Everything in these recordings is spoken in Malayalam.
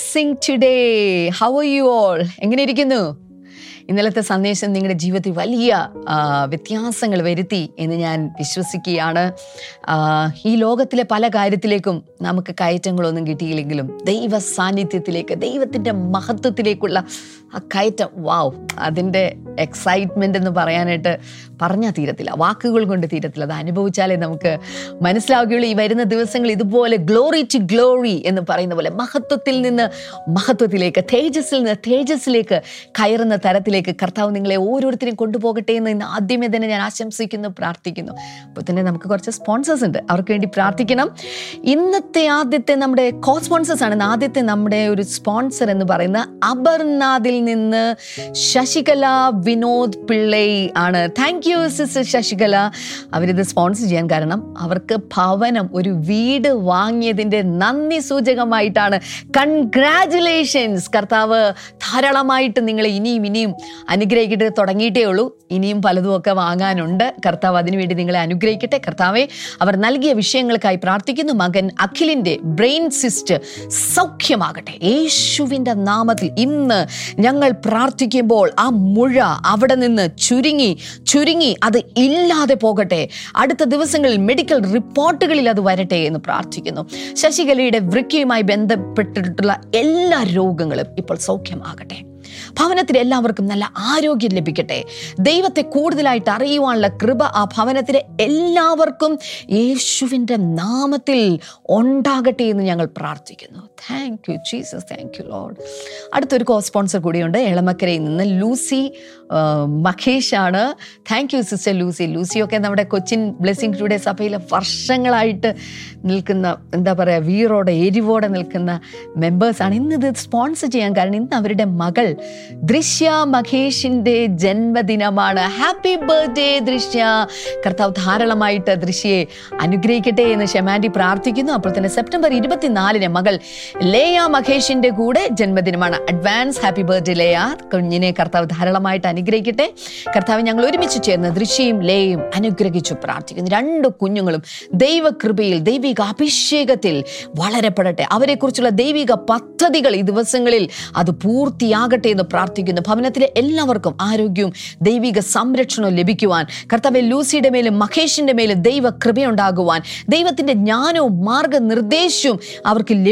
Blessing today how are you all എങ്ങനെ ഇരിക്കുന്നു ഇന്നലത്തെ സന്ദേശം നിങ്ങളുടെ ജീവിതത്തിൽ വലിയ വ്യത്യാസങ്ങൾ വരുത്തി എന്ന് ഞാൻ വിശ്വസിക്കുകയാണ്. ഈ ലോകത്തിലെ പല കാര്യത്തിലേക്കും നമുക്ക് കയറ്റങ്ങളൊന്നും കിട്ടിയില്ലെങ്കിലും ദൈവ സാന്നിധ്യത്തിലേക്ക് ദൈവത്തിന്റെ മഹത്വത്തിലേക്കുള്ള ആ കയറ്റം വാവ് അതിന്റെ എക്സൈറ്റ്മെന്റ് എന്ന് പറയാനായിട്ട് പറഞ്ഞാൽ തീരത്തില്ല. വാക്കുകൾ കൊണ്ട് തീരത്തില്ല. അത് അനുഭവിച്ചാലേ നമുക്ക് മനസ്സിലാവുകയുള്ളൂ. ഈ വരുന്ന ദിവസങ്ങൾ ഇതുപോലെ ഗ്ലോറി ടു ഗ്ലോറി എന്ന് പറയുന്ന പോലെ മഹത്വത്തിൽ നിന്ന് മഹത്വത്തിലേക്ക് തേജസ്സിൽ നിന്ന് തേജസ്സിലേക്ക് കയറുന്ന തരത്തിലേക്ക് കർത്താവ് നിങ്ങളെ ഓരോരുത്തരെയും കൊണ്ടുപോകട്ടെ എന്ന് ഇന്ന് ആദ്യമേ തന്നെ ഞാൻ ആശംസിക്കുന്നു പ്രാർത്ഥിക്കുന്നു. അപ്പോൾ തന്നെ നമുക്ക് കുറച്ച് സ്പോൺസേഴ്സ് ഉണ്ട്. അവർക്ക് വേണ്ടി പ്രാർത്ഥിക്കണം. ഇന്നത്തെ ആദ്യത്തെ നമ്മുടെ കോ സ്പോൺസേഴ്സ് ആണ് ആദ്യത്തെ നമ്മുടെ ഒരു സ്പോൺസർ എന്ന് പറയുന്ന അബർനാഥിൽ നിന്ന് ശശികല വിനോദ് പിള്ളൈ ആണ്. Thank you sister Sasikala. അവരിത് സ്പോൺസർ ചെയ്യാൻ കാരണം അവർക്ക് ഭവനം ഒരു വീട് വാങ്ങിയതിന്റെ നന്ദി സൂചകമായിട്ടാണ്. കൺഗ്രാറ്റുലേഷൻസ് കർത്താവ് ധാരാളമായിട്ട് നിങ്ങളെ ഇനിയും ഇനിയും അനുഗ്രഹിക്കട്ടെ തുടങ്ങിയിട്ടേ ഉള്ളൂ. ഇനിയും പലതുമൊക്കെ വാങ്ങാനുണ്ട്. കർത്താവ് അതിനുവേണ്ടി നിങ്ങളെ അനുഗ്രഹിക്കട്ടെ. കർത്താവെ അവർ നൽകിയ വിഷയങ്ങൾക്കായി പ്രാർത്ഥിക്കുന്നു. മകൻ അഖിലിന്റെ ബ്രെയിൻ സിസ്റ്റ് സൗഖ്യമാകട്ടെ. യേശുവിന്റെ നാമത്തിൽ ഇന്ന് ഞങ്ങൾ പ്രാർത്ഥിക്കുമ്പോൾ ആ മുഴ അവിടെ നിന്ന് ചുരുങ്ങി ചുരുങ്ങി അത് ഇല്ലാതെ പോകട്ടെ. അടുത്ത ദിവസങ്ങളിൽ മെഡിക്കൽ റിപ്പോർട്ടുകളിൽ അത് വരട്ടെ എന്ന് പ്രാർത്ഥിക്കുന്നു. ശശികലയുടെ വൃക്കയുമായി ബന്ധപ്പെട്ടിട്ടുള്ള എല്ലാ രോഗങ്ങളും ഇപ്പോൾ സൗഖ്യമാകട്ടെ. ഭവനത്തിൽ എല്ലാവർക്കും നല്ല ആരോഗ്യം ലഭിക്കട്ടെ. ദൈവത്തെ കൂടുതലായിട്ട് അറിയുവാനുള്ള കൃപ ആ ഭവനത്തിലെ എല്ലാവർക്കും യേശുവിന്റെ നാമത്തിൽ ഉണ്ടാകട്ടെ എന്ന് ഞങ്ങൾ പ്രാർത്ഥിക്കുന്നു. Thank you Jesus thank you Lord അടുത്തൊരു കോ സ്പോൺസർ കൂടിയുണ്ട്. എളമക്കരയിൽ നിന്ന് ലൂസി ആ, ആണ് താങ്ക് യു സിസ്റ്റർ ലൂസി. ലൂസിയൊക്കെ നമ്മുടെ കൊച്ചിൻ ബ്ലെസ്സിങ് ടുഡേ സഭയിലെ വർഷങ്ങളായിട്ട് നിൽക്കുന്ന എന്താ പറയുക വീറോടെ എരിവോടെ നിൽക്കുന്ന മെമ്പേഴ്സാണ് ഇന്ന് ഇത് സ്പോൺസർ ചെയ്യാൻ കാരണം ഇന്ന് അവരുടെ മകൾ ദൃശ്യ മഹേഷിന്റെ ജന്മദിനമാണ്. ഹാപ്പി ബർത്ത്ഡേ ദൃശ്യ. കർത്താവ് ധാരാളമായിട്ട് ദൃശ്യയെ അനുഗ്രഹിക്കട്ടെ എന്ന് ഷെമാൻഡി പ്രാർത്ഥിക്കുന്നു. അപ്പോൾ തന്നെ സെപ്റ്റംബർ ഇരുപത്തിനാലിന് മകൾ ലേയ മഹേഷിന്റെ കൂടെ ജന്മദിനമാണ്. Advance happy birthday Leya. കുഞ്ഞിനെ കർത്താവ് ധാരാളമായിട്ട് അനുഗ്രഹിക്കട്ടെ. കർത്താവ് ഞങ്ങൾ ഒരുമിച്ച് ചേർന്ന് ദൃശ്യയും ലേയും അനുഗ്രഹിച്ചു പ്രാർത്ഥിക്കുന്നു. രണ്ട് കുഞ്ഞുങ്ങളും ദൈവകൃപയിൽ ദൈവിക അഭിഷേകത്തിൽ വളരപ്പെടട്ടെ. അവരെക്കുറിച്ചുള്ള ദൈവിക പദ്ധതികൾ ഈ ദിവസങ്ങളിൽ അത് പൂർത്തിയാകട്ടെ എന്ന് പ്രാർത്ഥിക്കുന്നു. ഭവനത്തിലെ എല്ലാവർക്കും ആരോഗ്യവും ദൈവിക സംരക്ഷണവും ലഭിക്കുവാൻ കർത്താവ് ലൂസിയുടെ മേലും മഹേഷിന്റെ മേലും ദൈവ കൃപയുണ്ടാകുവാൻ ദൈവത്തിന്റെ ജ്ഞാനവും മാർഗനിർദ്ദേശവും അവർക്ക്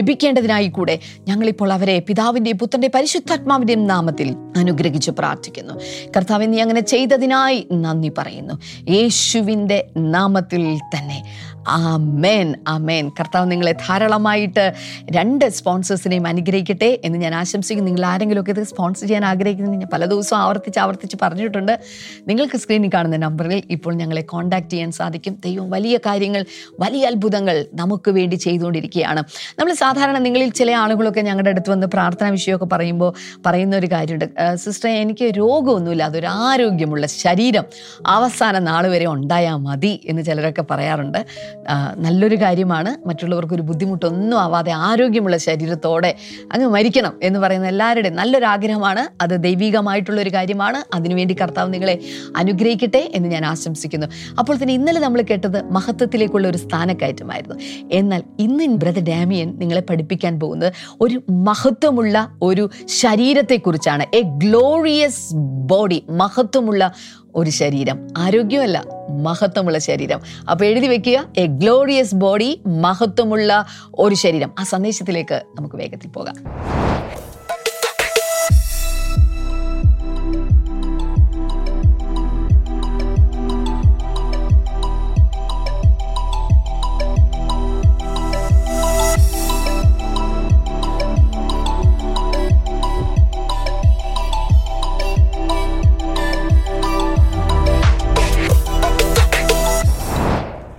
ലഭിക്കേണ്ടതിനായി കൂടെ ഞങ്ങളിപ്പോൾ അവരെ പിതാവിന്റെ പുത്രന്റെ പരിശുദ്ധാത്മാവിന്റെയും നാമത്തിൽ അനുഗ്രഹിച്ച് പ്രാർത്ഥിക്കുന്നു. കർത്താവ് നീ അങ്ങനെ ചെയ്തതിനായി നന്ദി പറയുന്നു. യേശുവിന്റെ നാമത്തിൽ തന്നെ. ആമേൻ ആമേൻ. കർത്താവ് നിങ്ങളെ ധാരാളമായിട്ട് രണ്ട് സ്പോൺസേഴ്സിനെയും അനുഗ്രഹിക്കട്ടെ എന്ന് ഞാൻ ആശംസിക്കുന്നു. നിങ്ങൾ ആരെങ്കിലുമൊക്കെ ഇത് സ്പോൺസർ ചെയ്യാൻ ആഗ്രഹിക്കുന്നത് ഞാൻ പല ദിവസവും ആവർത്തിച്ച് ആവർത്തിച്ച് പറഞ്ഞിട്ടുണ്ട്. നിങ്ങൾക്ക് സ്ക്രീനിൽ കാണുന്ന നമ്പറിൽ ഇപ്പോൾ ഞങ്ങളെ കോൺടാക്ട് ചെയ്യാൻ സാധിക്കും. ദൈവം വലിയ കാര്യങ്ങൾ വലിയ അത്ഭുതങ്ങൾ നമുക്ക് വേണ്ടി ചെയ്തുകൊണ്ടിരിക്കുകയാണ്. നമ്മൾ സാധാരണ നിങ്ങളിൽ ചില ആളുകളൊക്കെ ഞങ്ങളുടെ അടുത്ത് വന്ന് പ്രാർത്ഥനാ വിഷയമൊക്കെ പറയുമ്പോൾ പറയുന്ന ഒരു കാര്യമുണ്ട്. സിസ്റ്റർ എനിക്ക് രോഗമൊന്നുമില്ല. അതൊരു ആരോഗ്യമുള്ള ശരീരം അവസാന നാൾ വരെ ഉണ്ടായാൽ മതി എന്ന് ചിലരൊക്കെ പറയാറുണ്ട്. ആ, നല്ലൊരു കാര്യമാണ്. മറ്റുള്ളവർക്കൊരു ബുദ്ധിമുട്ടൊന്നും ആവാതെ ആരോഗ്യമുള്ള ശരീരത്തോടെ അങ്ങ് മരിക്കണം എന്ന് പറയുന്ന എല്ലാവരുടെയും നല്ലൊരു ആഗ്രഹമാണ്. അത് ദൈവികമായിട്ടുള്ളൊരു കാര്യമാണ്. അതിനുവേണ്ടി കർത്താവ് നിങ്ങളെ അനുഗ്രഹിക്കട്ടെ എന്ന് ഞാൻ ആശംസിക്കുന്നു. അപ്പോൾ തന്നെ ഇന്നലെ നമ്മൾ കേട്ടത് മഹത്വത്തിലേക്കുള്ള ഒരു സ്ഥാനക്കയറ്റമായിരുന്നു. എന്നാൽ ഇന്ന് ബ്രദർ ഡാമിയൻ നിങ്ങളെ പഠിപ്പിക്കാൻ പോകുന്നത് ഒരു മഹത്വമുള്ള ഒരു ശരീരത്തെക്കുറിച്ചാണ്. എ ഗ്ലോറിയസ് ബോഡി മഹത്വമുള്ള ഒരു ശരീരം. ആരോഗ്യമല്ല മഹത്വമുള്ള ശരീരം. അപ്പോൾ എഴുതി വെക്കുക എ ഗ്ലോറിയസ് ബോഡി മഹത്വമുള്ള ഒരു ശരീരം. ആ സന്ദേശത്തിലേക്ക് നമുക്ക് വേഗത്തിൽ പോകാം.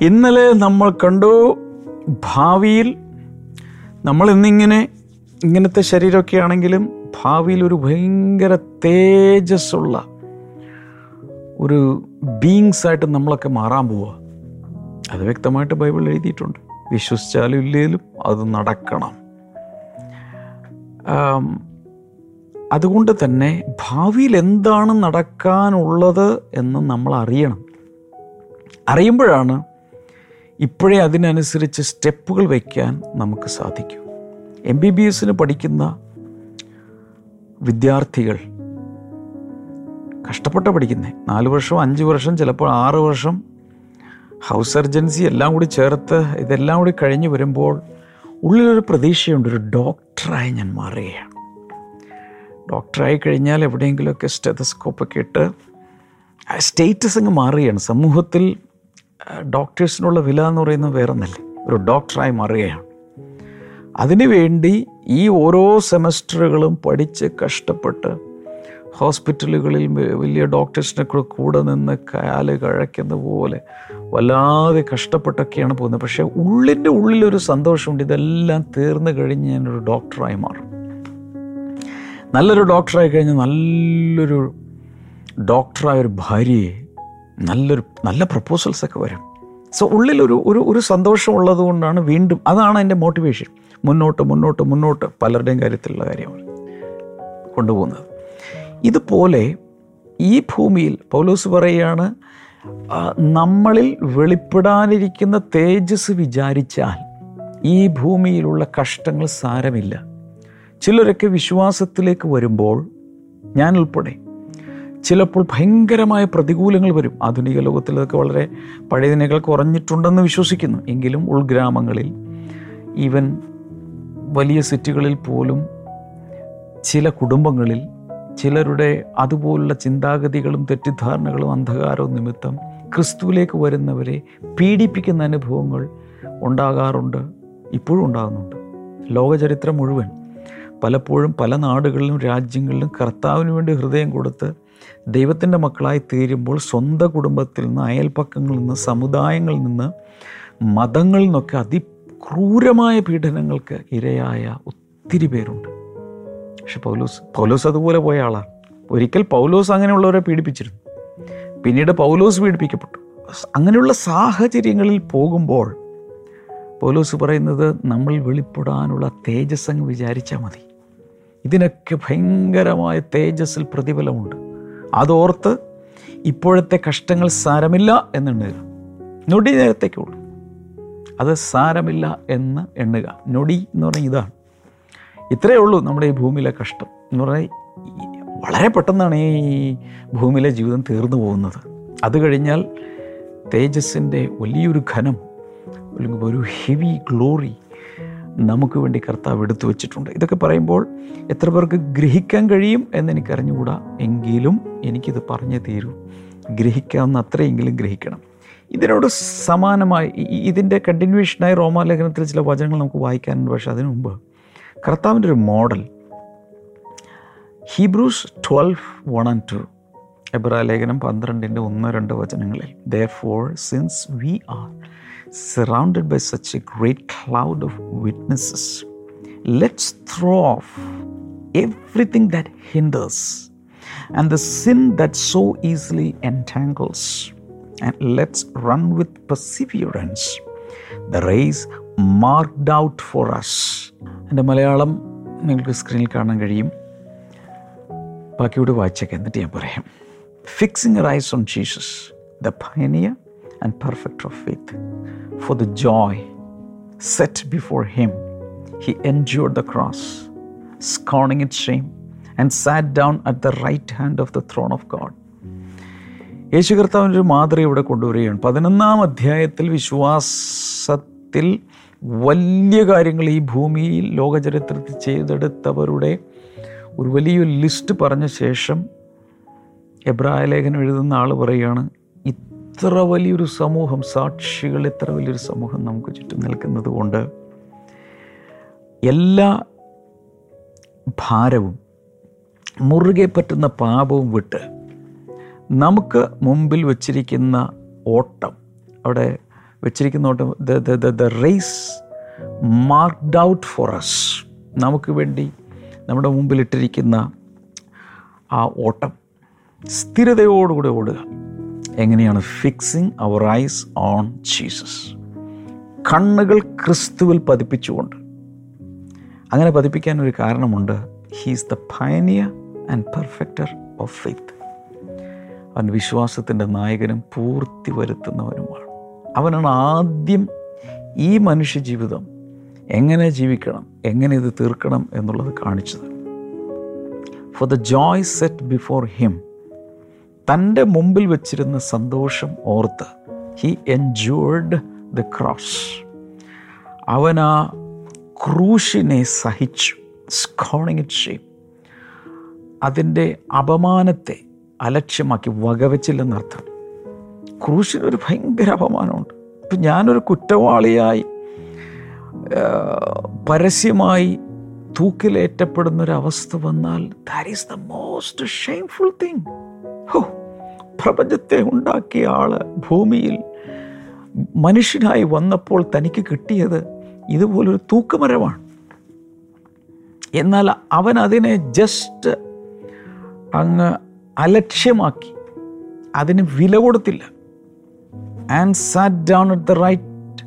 ഇന്നലെ നമ്മൾ കണ്ടു ഭാവിയിൽ നമ്മൾ ഇന്നിങ്ങനെ ഇങ്ങനത്തെ ശരീരമൊക്കെ ആണെങ്കിലും ഭാവിയിൽ ഒരു ഭയങ്കര തേജസ്സുള്ള ഒരു ബീങ്സ് ആയിട്ട് നമ്മളൊക്കെ മാറാൻ പോവുക അത് വ്യക്തമായിട്ട് ബൈബിൾ എഴുതിയിട്ടുണ്ട്. വിശ്വസിച്ചാലും ഇല്ലെങ്കിലും അത് നടക്കണം. അതുകൊണ്ട് തന്നെ ഭാവിയിൽ എന്താണ് നടക്കാനുള്ളത് എന്ന് നമ്മൾ അറിയണം. അറിയുമ്പോഴാണ് ഇപ്പോഴേ അതിനനുസരിച്ച് സ്റ്റെപ്പുകൾ വയ്ക്കാൻ നമുക്ക് സാധിക്കും. എം ബി ബി എസിന് പഠിക്കുന്ന വിദ്യാർത്ഥികൾ കഷ്ടപ്പെട്ട പഠിക്കുന്നേ. നാല് വർഷം അഞ്ച് വർഷം ചിലപ്പോൾ ആറ് വർഷം ഹൗസ് സർജൻസി എല്ലാം കൂടി ചേർത്ത് ഇതെല്ലാം കൂടി കഴിഞ്ഞ് വരുമ്പോൾ ഉള്ളിലൊരു പ്രതീക്ഷയുണ്ട്. ഒരു ഡോക്ടറായി ഞാൻ മാറുകയാണ്. ഡോക്ടറായി കഴിഞ്ഞാൽ എവിടെയെങ്കിലുമൊക്കെ സ്റ്റെതസ്കോപ്പൊക്കെ ഇട്ട് സ്റ്റേറ്റസ് അങ്ങ് മാറുകയാണ്. സമൂഹത്തിൽ ഡോക്ടേഴ്സിനുള്ള വില എന്ന് പറയുന്നത് വേറെ ഒന്നല്ലേ ഒരു ഡോക്ടറായി മാറുകയാണ്. അതിനുവേണ്ടി ഈ ഓരോ സെമസ്റ്ററുകളും പഠിച്ച് കഷ്ടപ്പെട്ട് ഹോസ്പിറ്റലുകളിൽ വലിയ ഡോക്ടേഴ്സിനെ കൂടെ നിന്ന് കാൽ കഴക്കുന്ന പോലെ വല്ലാതെ കഷ്ടപ്പെട്ടൊക്കെയാണ് പോകുന്നത്. പക്ഷേ ഉള്ളിന്റെ ഉള്ളിലൊരു സന്തോഷമുണ്ട്. ഇതെല്ലാം തീർന്നു കഴിഞ്ഞ് ഞാനൊരു ഡോക്ടറായി മാറും. നല്ലൊരു ഡോക്ടറായി കഴിഞ്ഞാൽ നല്ലൊരു ഡോക്ടറായ ഒരു ഭാര്യയെ നല്ലൊരു നല്ല പ്രപ്പോസൽസൊക്കെ വരും. സോ ഉള്ളിലൊരു ഒരു ഒരു സന്തോഷമുള്ളത് കൊണ്ടാണ് വീണ്ടും അതാണ് എന്റെ മോട്ടിവേഷൻ മുന്നോട്ട് മുന്നോട്ട് മുന്നോട്ട് പലരുടെയും കാര്യത്തിലുള്ള കാര്യമാണ് കൊണ്ടുപോകുന്നത്. ഇതുപോലെ ഈ ഭൂമിയിൽ പൗലോസ് പറയുകയാണ് നമ്മളിൽ വെളിപ്പെടാനിരിക്കുന്ന തേജസ് വിചാരിച്ചാൽ ഈ ഭൂമിയിലുള്ള കഷ്ടങ്ങൾ സാരമില്ല. ചിലരൊക്കെ വിശ്വാസത്തിലേക്ക് വരുമ്പോൾ ഞാൻ ഉൾപ്പെടെ ചിലപ്പോൾ ഭയങ്കരമായ പ്രതികൂലങ്ങൾ വരും. ആധുനിക ലോകത്തിൽ അതൊക്കെ വളരെ പഴയതിനേക്കാൾ കുറഞ്ഞിട്ടുണ്ടെന്ന് വിശ്വസിക്കുന്നു. എങ്കിലും ഉൾഗ്രാമങ്ങളിൽ ഈവൻ വലിയ സിറ്റികളിൽ പോലും ചില കുടുംബങ്ങളിൽ ചിലരുടെ അതുപോലുള്ള ചിന്താഗതികളും തെറ്റിദ്ധാരണകളും അന്ധകാരവും നിമിത്തം ക്രിസ്തുവിലേക്ക് വരുന്നവരെ പീഡിപ്പിക്കുന്ന അനുഭവങ്ങൾ ഉണ്ടാകാറുണ്ട് ഇപ്പോഴും ഉണ്ടാകുന്നുണ്ട്. ലോകചരിത്രം മുഴുവൻ പലപ്പോഴും പല നാടുകളിലും രാജ്യങ്ങളിലും കർത്താവിന് വേണ്ടി ഹൃദയം കൊടുത്ത് ദൈവത്തിന്റെ മക്കളായി തീരുമ്പോൾ സ്വന്തം കുടുംബത്തിൽ നിന്ന് അയൽപ്പക്കങ്ങളിൽ നിന്ന് സമുദായങ്ങളിൽ നിന്ന് മതങ്ങളിൽ നിന്നൊക്കെ അതിക്രൂരമായ പീഡനങ്ങൾക്ക് ഇരയായ ഒത്തിരി പേരുണ്ട്. പക്ഷെ പൗലോസ് പൗലോസ് അതുപോലെ പോയ ആളാണ് ഒരിക്കൽ പൗലോസ് അങ്ങനെയുള്ളവരെ പീഡിപ്പിച്ചിരുന്നു. പിന്നീട് പൗലോസ് പീഡിപ്പിക്കപ്പെട്ടു. അങ്ങനെയുള്ള സാഹചര്യങ്ങളിൽ പോകുമ്പോൾ പൗലോസ് പറയുന്നത് നമ്മൾ വെളിപ്പെടാനുള്ള തേജസ് അങ്ങ് വിചാരിച്ചാൽ മതി. ഇതിനൊക്കെ ഭയങ്കരമായ തേജസ്സിൽ പ്രതിഫലമുണ്ട്. അതോർത്ത് ഇപ്പോഴത്തെ കഷ്ടങ്ങൾ സാരമില്ല എന്നെണ്ണുക നൊടി നേരത്തേക്കുള്ളൂ. അത് സാരമില്ല എന്ന് എണ്ണുക. നൊടി എന്ന് പറഞ്ഞാൽ ഇതാണ്. ഇത്രയേ ഉള്ളൂ നമ്മുടെ ഈ ഭൂമിയിലെ കഷ്ടം എന്ന് പറഞ്ഞാൽ വളരെ പെട്ടെന്നാണ് ഈ ഭൂമിയിലെ ജീവിതം തീർന്നു പോകുന്നത്. അത് കഴിഞ്ഞാൽ തേജസ്സിന്റെ വലിയൊരു ഘനം അല്ലെങ്കിൽ ഒരു ഹെവി ഗ്ലോറി നമുക്ക് വേണ്ടി കർത്താവ് എടുത്തു വച്ചിട്ടുണ്ട്. ഇതൊക്കെ പറയുമ്പോൾ എത്ര പേർക്ക് ഗ്രഹിക്കാൻ കഴിയും എന്നെനിക്കറിഞ്ഞുകൂടാ? എങ്കിലും എനിക്കിത് പറഞ്ഞു തീരൂ. ഗ്രഹിക്കാവുന്ന അത്രയെങ്കിലും ഗ്രഹിക്കണം. ഇതിനോട് സമാനമായി ഇതിന്റെ കണ്ടിന്യൂഷനായി റോമാലേഖനത്തിൽ ചില വചനങ്ങൾ നമുക്ക് വായിക്കാനുണ്ട് പക്ഷേ അതിനു മുമ്പ് കർത്താവിന്റെ ഒരു model. Hebrews twelve one and two എബ്രാ ലേഖനം പന്ത്രണ്ടിന്റെ ഒന്ന് രണ്ട് വചനങ്ങളിൽ therefore since we are surrounded by such a great cloud of witnesses, let's throw off everything that hinders and the sin that so easily entangles, and let's run with perseverance the race marked out for us. എൻ്റെ മലയാളം നിങ്ങൾക്ക് സ്ക്രീനിൽ കാണാൻ കഴിയും ബാക്കിയോട് വായിച്ചേക്കാം എന്നിട്ട് ഞാൻ പറയാം fixing eyes on Jesus the pioneer and perfect of faith for the joy set before him he endured the cross scorning it shame and sat down at the right hand of the throne of God യേശു കർത്താവിന്റെ ഒരു മാതൃക ഇവിടെ കൊണ്ടുവരികയാണ്. പതിനൊന്നാം അധ്യായത്തിൽ വിശ്വാസത്തിൽ വലിയ കാര്യങ്ങൾ ഈ ഭൂമിയിൽ ലോകചരിത്രത്തിൽ ചെയ്തെടുത്തവരുടെ ഒരു വലിയൊരു ലിസ്റ്റ് പറഞ്ഞ ശേഷം എബ്രായ ലേഖനം എഴുതുന്ന ആൾ പറയുകയാണ് ഇത്ര വലിയൊരു സമൂഹം സാക്ഷികൾ ഇത്ര വലിയൊരു സമൂഹം നമുക്ക് ചുറ്റും നിൽക്കുന്നത് കൊണ്ട് എല്ലാ ഭാരവും മുറുകെ പറ്റുന്ന പാപവും വിട്ട് നമുക്ക് മുമ്പിൽ വച്ചിരിക്കുന്ന ഓട്ടം അവിടെ വെച്ചിരിക്കുന്ന ഓട്ടം the race marked out for us നമുക്ക് വേണ്ടി നമ്മുടെ മുമ്പിൽ ഇട്ടിരിക്കുന്ന ആ ഓട്ടം സ്ഥിരതയോടുകൂടി ഓടുക. എങ്ങനെയാണ് fixing our eyes on Jesus കണ്ണുകൾ ക്രിസ്തുവിൽ പതിപ്പിച്ചുകൊണ്ട്. അങ്ങനെ പതിപ്പിക്കാൻ ഒരു കാരണമുണ്ട്. He's the pioneer and perfecter of faith അവൻ വിശ്വാസത്തിന്റെ നായകനും പൂർത്തി വരുത്തുന്നവനുമാണ്. അവനാണ് ആദ്യം ഈ മനുഷ്യ ജീവിതം എങ്ങനെ ജീവിക്കണം എങ്ങനെ ഇത് തീർക്കണം എന്നുള്ളത് കാണിച്ചത്. For the joy set before him തന്റെ മുമ്പിൽ വെച്ചിരുന്ന സന്തോഷം ഓർത്ത് ഹി എൻജോർഡ് ദ ക്രോസ് അവൻ ആ ക്രൂശിനെ സഹിച്ചു സ്കോണിങ് ഇറ്റ് ഷേപ്പ് അതിന്റെ അപമാനത്തെ അലക്ഷ്യമാക്കി വകവെച്ചില്ലെന്നർത്ഥം ക്രൂശിനൊരു ഭയങ്കര അപമാനമുണ്ട്. ഇപ്പം ഞാനൊരു കുറ്റവാളിയായി പരസ്യമായി തൂക്കിലേറ്റപ്പെടുന്നൊരവസ്ഥ വന്നാൽ that is the most shameful thing ഹോ പ്രപഞ്ചത്തെ ഉണ്ടാക്കിയ ആൾ ഭൂമിയിൽ മനുഷ്യനായി വന്നപ്പോൾ തനിക്ക് കിട്ടിയത് ഇതുപോലൊരു തൂക്കുമരമാണ്. എന്നാൽ അവൻ അതിനെ ജസ്റ്റ് അങ്ങ് അലക്ഷ്യമാക്കി. അതിന് വില കൊടുത്തില്ല. And sat down at the right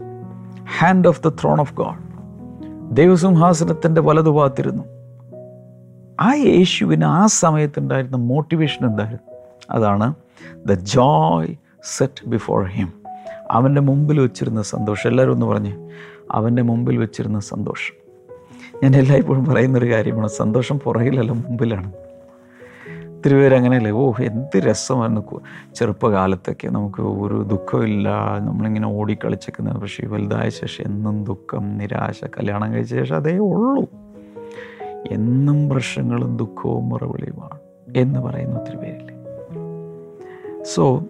hand of the throne of God ദൈവസിംഹാസനത്തിന്റെ വലതുഭാഗത്തിരുന്നു ആ യേശുവിന് ആ സമയത്തുണ്ടായിരുന്ന മോട്ടിവേഷൻ എന്തായിരുന്നു? അതാണ് the joy set before him അവന്റെ മുമ്പിൽ വെച്ചിരുന്ന സന്തോഷം. എല്ലാവരും ഒന്ന് പറഞ്ഞ്. അവന്റെ മുമ്പിൽ വെച്ചിരുന്ന സന്തോഷം. ഞാൻ എല്ലായ്പ്പോഴും പറയുന്നൊരു കാര്യമാണ്. സന്തോഷം പുറകിലല്ല മുമ്പിലാണ്. ഒത്തിരി പേര് അങ്ങനെയല്ലേ? ഓ എന്ത് രസമായിരുന്നു. ചെറുപ്പകാലത്തൊക്കെ നമുക്ക് ഒരു ദുഃഖമില്ല. നമ്മളിങ്ങനെ ഓടിക്കളിച്ചേക്കുന്നത്. പക്ഷേ വലുതായ ശേഷം എന്നും ദുഃഖം നിരാശ കല്യാണം കഴിച്ച ശേഷം അതേ ഉള്ളൂ. എന്നും പ്രശ്നങ്ങളും ദുഃഖവും മറുപടിയുമാണ് എന്ന് പറയുന്ന ഒത്തിരി പേരില്ലേ സോ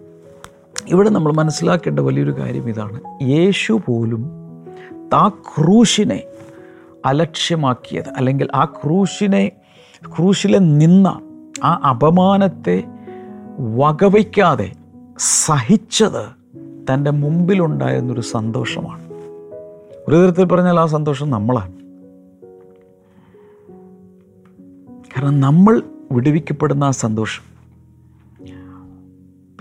ഇവിടെ നമ്മൾ മനസ്സിലാക്കേണ്ട വലിയൊരു കാര്യം ഇതാണ്. യേശു പോലും ആ ക്രൂശിനെ അലക്ഷ്യമാക്കിയത് അല്ലെങ്കിൽ ആ ക്രൂശിനെ ക്രൂശിലെ നിന്ന ആ അപമാനത്തെ വകവയ്ക്കാതെ സഹിച്ചത് തന്റെ മുമ്പിലുണ്ടായിരുന്നൊരു സന്തോഷമാണ്. ഒരു തരത്തിൽ പറഞ്ഞാൽ ആ സന്തോഷം നമ്മളാണ്. കാരണം നമ്മൾ വിടുവിക്കപ്പെടുന്ന ആ സന്തോഷം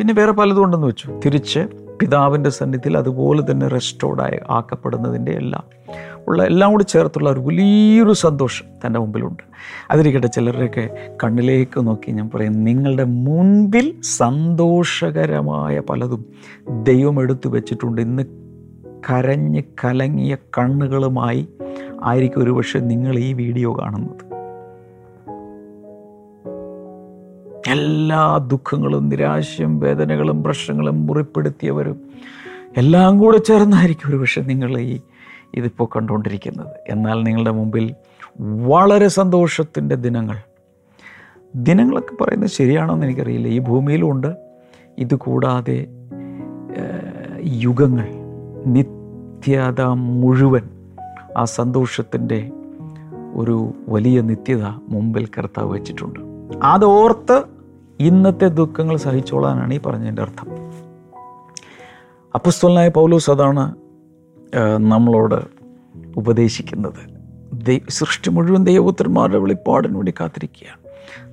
പിന്നെ വേറെ പലതും ഉണ്ടെന്ന് വെച്ചു. തിരിച്ച് പിതാവിന്റെ സന്നിധിയിൽ അതുപോലെ തന്നെ റെസ്റ്റോർഡായി ആക്കപ്പെടുന്നതിന്റെ എല്ലാം ഉള്ള എല്ലാം കൂടി ചേർത്തുള്ള ഒരു വലിയൊരു സന്തോഷം തന്റെ മുമ്പിലുണ്ട്. അതിരിക്കട്ടെ ചിലരുടെയൊക്കെ കണ്ണിലേക്ക് നോക്കി ഞാൻ പറയും നിങ്ങളുടെ മുൻപിൽ സന്തോഷകരമായ പലതും ദൈവം എടുത്തു വെച്ചിട്ടുണ്ട്. ഇന്ന് കരഞ്ഞ് കലങ്ങിയ കണ്ണുകളുമായി ആയിരിക്കും ഒരുപക്ഷെ നിങ്ങൾ ഈ വീഡിയോ കാണുന്നത്. എല്ലാ ദുഃഖങ്ങളും നിരാശയും വേദനകളും പ്രശ്നങ്ങളും മുറിപ്പെടുത്തിയവരും എല്ലാം കൂടെ ചേർന്നായിരിക്കും ഒരു പക്ഷേ നിങ്ങൾ ഈ ഇതിപ്പോൾ കണ്ടുകൊണ്ടിരിക്കുന്നത്. എന്നാൽ നിങ്ങളുടെ മുമ്പിൽ വളരെ സന്തോഷത്തിന്റെ ദിനങ്ങൾ. ദിനങ്ങളൊക്കെ പറയുന്നത് ശരിയാണോന്ന് എനിക്കറിയില്ല. ഈ ഭൂമിയിലുമുണ്ട് ഇതുകൂടാതെ യുഗങ്ങൾ നിത്യത മുഴുവൻ ആ സന്തോഷത്തിന്റെ ഒരു വലിയ നിത്യത മുമ്പിൽ കർത്താവ് വെച്ചിട്ടുണ്ട്. അതോർത്ത് ഇന്നത്തെ ദുഃഖങ്ങൾ സഹിച്ചോളാനാണ് ഈ പറഞ്ഞതിന്റെ അർത്ഥം. അപ്പസ്തോലനായ പൗലോസ് അതാണ് നമ്മളോട് ഉപദേശിക്കുന്നത്. സൃഷ്ടി മുഴുവൻ ദൈവപുത്രന്മാരുടെ വെളിപ്പാടിന് വേണ്ടി കാത്തിരിക്കുകയാണ്.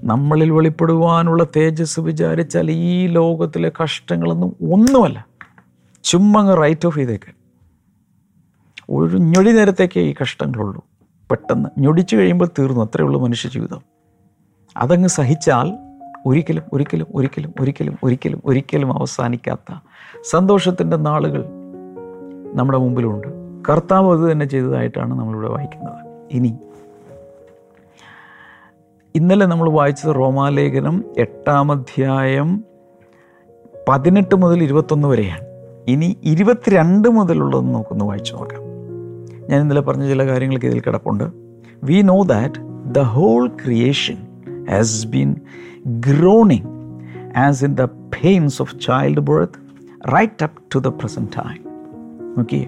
നമ്മളിൽ വെളിപ്പെടുവാനുള്ള തേജസ് വിചാരിച്ചാൽ ഈ ലോകത്തിലെ കഷ്ടങ്ങളൊന്നും ഒന്നുമല്ല. ചുമ്മങ്ങ് റൈറ്റ് ഓഫ് ചെയ്തേക്കാൻ ഒരു ഞൊടി നേരത്തേക്കേ ഈ കഷ്ടങ്ങളുള്ളൂ. പെട്ടെന്ന് ഞൊടിച്ചു കഴിയുമ്പോൾ തീർന്നു. അത്രയേ ഉള്ളൂ മനുഷ്യ ജീവിതം. അതങ്ങ് സഹിച്ചാൽ ഒരിക്കലും ഒരിക്കലും ഒരിക്കലും ഒരിക്കലും ഒരിക്കലും ഒരിക്കലും അവസാനിക്കാത്ത സന്തോഷത്തിന്റെ നാളുകൾ നമ്മുടെ മുമ്പിലുണ്ട്. കർത്താവ് അത് തന്നെ ചെയ്തതായിട്ടാണ് നമ്മളിവിടെ വായിക്കുന്നത്. ഇനി ഇന്നലെ നമ്മൾ വായിച്ചത് റോമാലേഖനം എട്ടാം അധ്യായം പതിനെട്ട് മുതൽ ഇരുപത്തൊന്ന് വരെയാണ്. ഇനി ഇരുപത്തിരണ്ട് മുതലുള്ളതെന്ന് നമുക്കൊന്ന് വായിച്ചു നോക്കാം. ഞാൻ ഇന്നലെ പറഞ്ഞ ചില കാര്യങ്ങൾക്ക് ഇതിൽ കിടപ്പുണ്ട്. We know that the whole creation has been groaning as in the pains of childbirth right up to the present time okay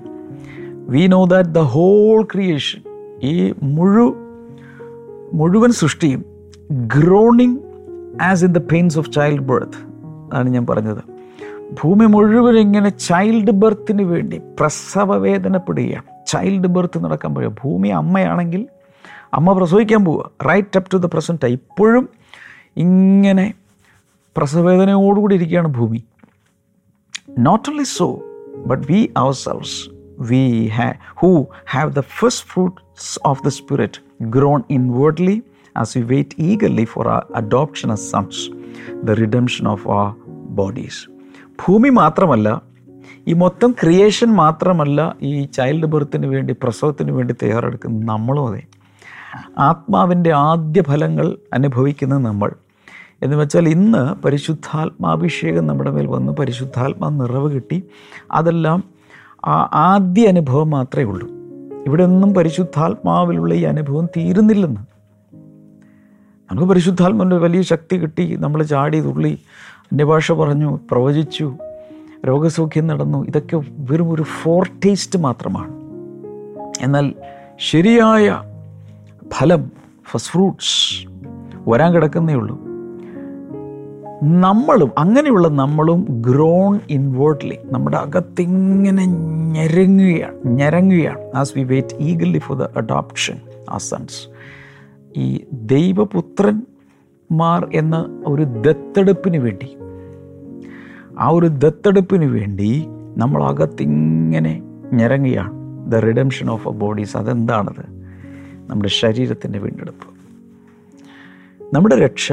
we know that the whole creation ഈ മുഴു മുഴുവൻ സൃഷ്ടിയും groaning as in the pains of childbirth ആണ് ഞാൻ പറഞ്ഞത്. ഭൂമി മുഴുവൻ ഇങ്ങനെ ചൈൽഡ് ബർത്തിന് വേണ്ടി പ്രസവ വേദനപ്പെടുകയാണ് ചൈൽഡ് ബർത്ത് നടക്കാൻ പോവുക. ഭൂമി അമ്മയാണെങ്കിൽ അമ്മ പ്രസവിക്കാൻ പോവുക. Right up to the present ഇപ്പോഴും ഇങ്ങനെ പ്രസവവേദനയോടുകൂടി ഇരിക്കുകയാണ് ഭൂമി not only so, but we ourselves, we ha- who have the first fruits of the Spirit grown inwardly as we wait eagerly for our adoption as sons, the redemption of our bodies. ഭൂമി മാത്രമല്ല ഈ മൊത്തം ക്രിയേഷൻ മാത്രമല്ല ഈ ചൈൽഡ് ബർത്തിന് വേണ്ടി പ്രസവത്തിന് വേണ്ടി തയ്യാറെടുക്കുന്ന നമ്മളും അതെ ആത്മാവിന്റെ ആദ്യ ഫലങ്ങൾ അനുഭവിക്കുന്ന നമ്മൾ. എന്ന് വെച്ചാൽ ഇന്ന് പരിശുദ്ധാത്മാഭിഷേകം നമ്മുടെ മേൽ വന്ന് പരിശുദ്ധാത്മാ നിറവ് കിട്ടി. അതെല്ലാം ആ ആദ്യ അനുഭവം മാത്രമേ ഉള്ളൂ. ഇവിടെ ഒന്നും പരിശുദ്ധാത്മാവിലുള്ള ഈ അനുഭവം തീരുന്നില്ലെന്ന്. നമുക്ക് പരിശുദ്ധാത്മാവിന്റെ വലിയ ശക്തി കിട്ടി. നമ്മൾ ചാടി തുള്ളി അന്യഭാഷ പറഞ്ഞു പ്രവചിച്ചു രോഗസൗഖ്യം നടന്നു. ഇതൊക്കെ വെറും ഒരു ഫോർ ടേസ്റ്റ് മാത്രമാണ്. എന്നാൽ ശരിയായ ഫലം ഫസ്റ്റ് ഫ്രൂട്ട്സ് വരാൻ കിടക്കുന്നേ ഉള്ളൂ. നമ്മളും അങ്ങനെയുള്ള നമ്മളും ഗ്രോൺ ഇൻവേർട്ട്ലി നമ്മുടെ അകത്തിങ്ങനെ ഞെരങ്ങുകയാണ് ഞെരങ്ങുകയാണ് as we wait eagerly for the adoption ah sons ഈ ദൈവപുത്രന്മാർ എന്ന ഒരു ദത്തെടുപ്പിന് വേണ്ടി ആ ഒരു ദത്തെടുപ്പിന് വേണ്ടി നമ്മൾ അകത്തിങ്ങനെ ഞെരങ്ങുകയാണ്. The redemption of a bodies അതെന്താണത്? നമ്മുടെ ശരീരത്തിന്റെ വീണ്ടെടുപ്പ്. നമ്മുടെ രക്ഷ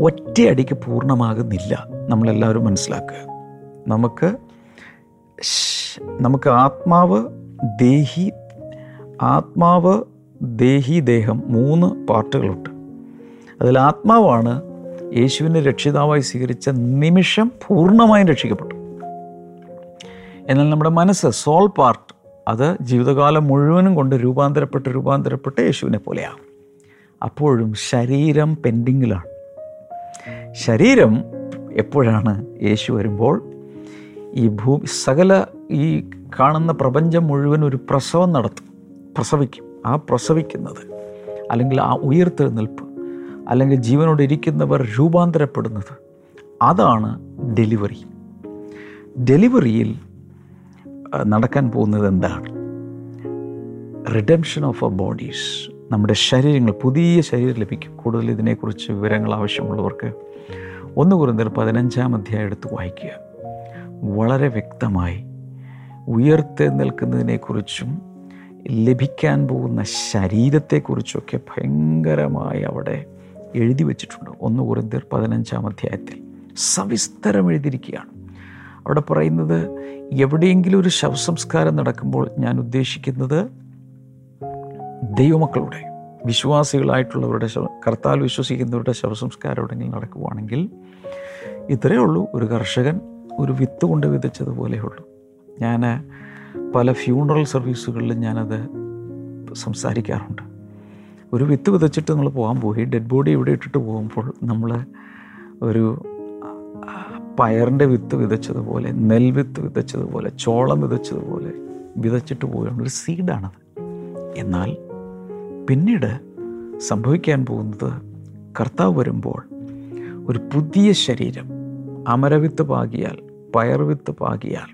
ഒറ്റയടിക്ക് പൂർണമാകുന്നില്ല. നമ്മളെല്ലാവരും മനസ്സിലാക്കുക. നമുക്ക് നമുക്ക് ആത്മാവ് ദേഹി ആത്മാവ് ദേഹി ദേഹം മൂന്ന് പാർട്ടുകളുണ്ട്. അതിൽ ആത്മാവാണ് യേശുവിനെ രക്ഷിതാവായി സ്വീകരിച്ച നിമിഷം പൂർണമായും രക്ഷിക്കപ്പെട്ടു. എന്നാൽ നമ്മുടെ മനസ്സ് സോൾ പാർട്ട് അത് ജീവിതകാലം മുഴുവനും കൊണ്ട് രൂപാന്തരപ്പെട്ട് രൂപാന്തരപ്പെട്ട് യേശുവിനെ പോലെയാകും. അപ്പോഴും ശരീരം പെൻഡിങ്ങിലാണ് ശരീരം എപ്പോഴാണ് യേശു വരുമ്പോൾ? ഈ ഭൂമി സകല ഈ കാണുന്ന പ്രപഞ്ചം മുഴുവൻ ഒരു പ്രസവം നടത്തും. പ്രസവിക്കും. ആ പ്രസവിക്കുന്നത് അല്ലെങ്കിൽ ആ ഉയർത്തെഴുന്നേൽപ്പ് അല്ലെങ്കിൽ ജീവനോട് ഇരിക്കുന്നവർ രൂപാന്തരപ്പെടുന്നത് അതാണ് ഡെലിവറി. ഡെലിവറിയിൽ നടക്കാൻ പോകുന്നത് എന്താണ്? റിഡംഷൻ ഓഫ് എ ബോഡീസ് നമ്മുടെ ശരീരങ്ങൾ പുതിയ ശരീരം ലഭിക്കും. കൂടുതൽ ഇതിനെക്കുറിച്ച് വിവരങ്ങൾ ആവശ്യമുള്ളവർക്ക് ഒന്ന് കുറിന്തർ പതിനഞ്ചാം അധ്യായം എടുത്ത് വായിക്കുക. വളരെ വ്യക്തമായി ഉയർത്തെഴുന്നേൽക്കുന്നതിനെക്കുറിച്ചും ലഭിക്കാൻ പോകുന്ന ശരീരത്തെക്കുറിച്ചൊക്കെ ഭയങ്കരമായി അവിടെ എഴുതി വച്ചിട്ടുണ്ട്. ഒന്ന് കുറിന്തർ പതിനഞ്ചാം അധ്യായത്തിൽ. സവിസ്തരം എഴുതിയിരിക്കുകയാണ്. അവിടെ പറയുന്നത് എവിടെയെങ്കിലും ഒരു ശവസംസ്കാരം നടക്കുമ്പോൾ ഞാൻ ഉദ്ദേശിക്കുന്നത് ദൈവമക്കളുടെ വിശ്വാസികളായിട്ടുള്ളവരുടെ ശവ കർത്താൽ വിശ്വസിക്കുന്നവരുടെ ശവസംസ്കാരം എവിടെയെങ്കിലും നടക്കുവാണെങ്കിൽ ഇത്രയേ ഉള്ളൂ. ഒരു കർഷകൻ ഒരു വിത്ത് കൊണ്ട് വിതച്ചതുപോലെ ഉള്ളൂ. ഞാൻ പല ഫ്യൂണറൽ സർവീസുകളിലും ഞാനത് സംസാരിക്കാറുണ്ട്. ഒരു വിത്ത് വിതച്ചിട്ട് നമ്മൾ പോകാൻ പോയി. ഡെഡ് ബോഡി ഇവിടെ ഇട്ടിട്ട് പോകുമ്പോൾ നമ്മൾ ഒരു പയറിന്റെ വിത്ത് വിതച്ചതുപോലെ നെൽവിത്ത് വിതച്ചതുപോലെ ചോളം വിതച്ചതുപോലെ വിതച്ചിട്ട് ഒരു സീഡാണത്. എന്നാൽ പിന്നീട് സംഭവിക്കാൻ പോകുന്നത് കർത്താവ് വരുമ്പോൾ ഒരു പുതിയ ശരീരം അമരവിത്ത് പാകിയാൽ പയർ വിത്ത് പാകിയാൽ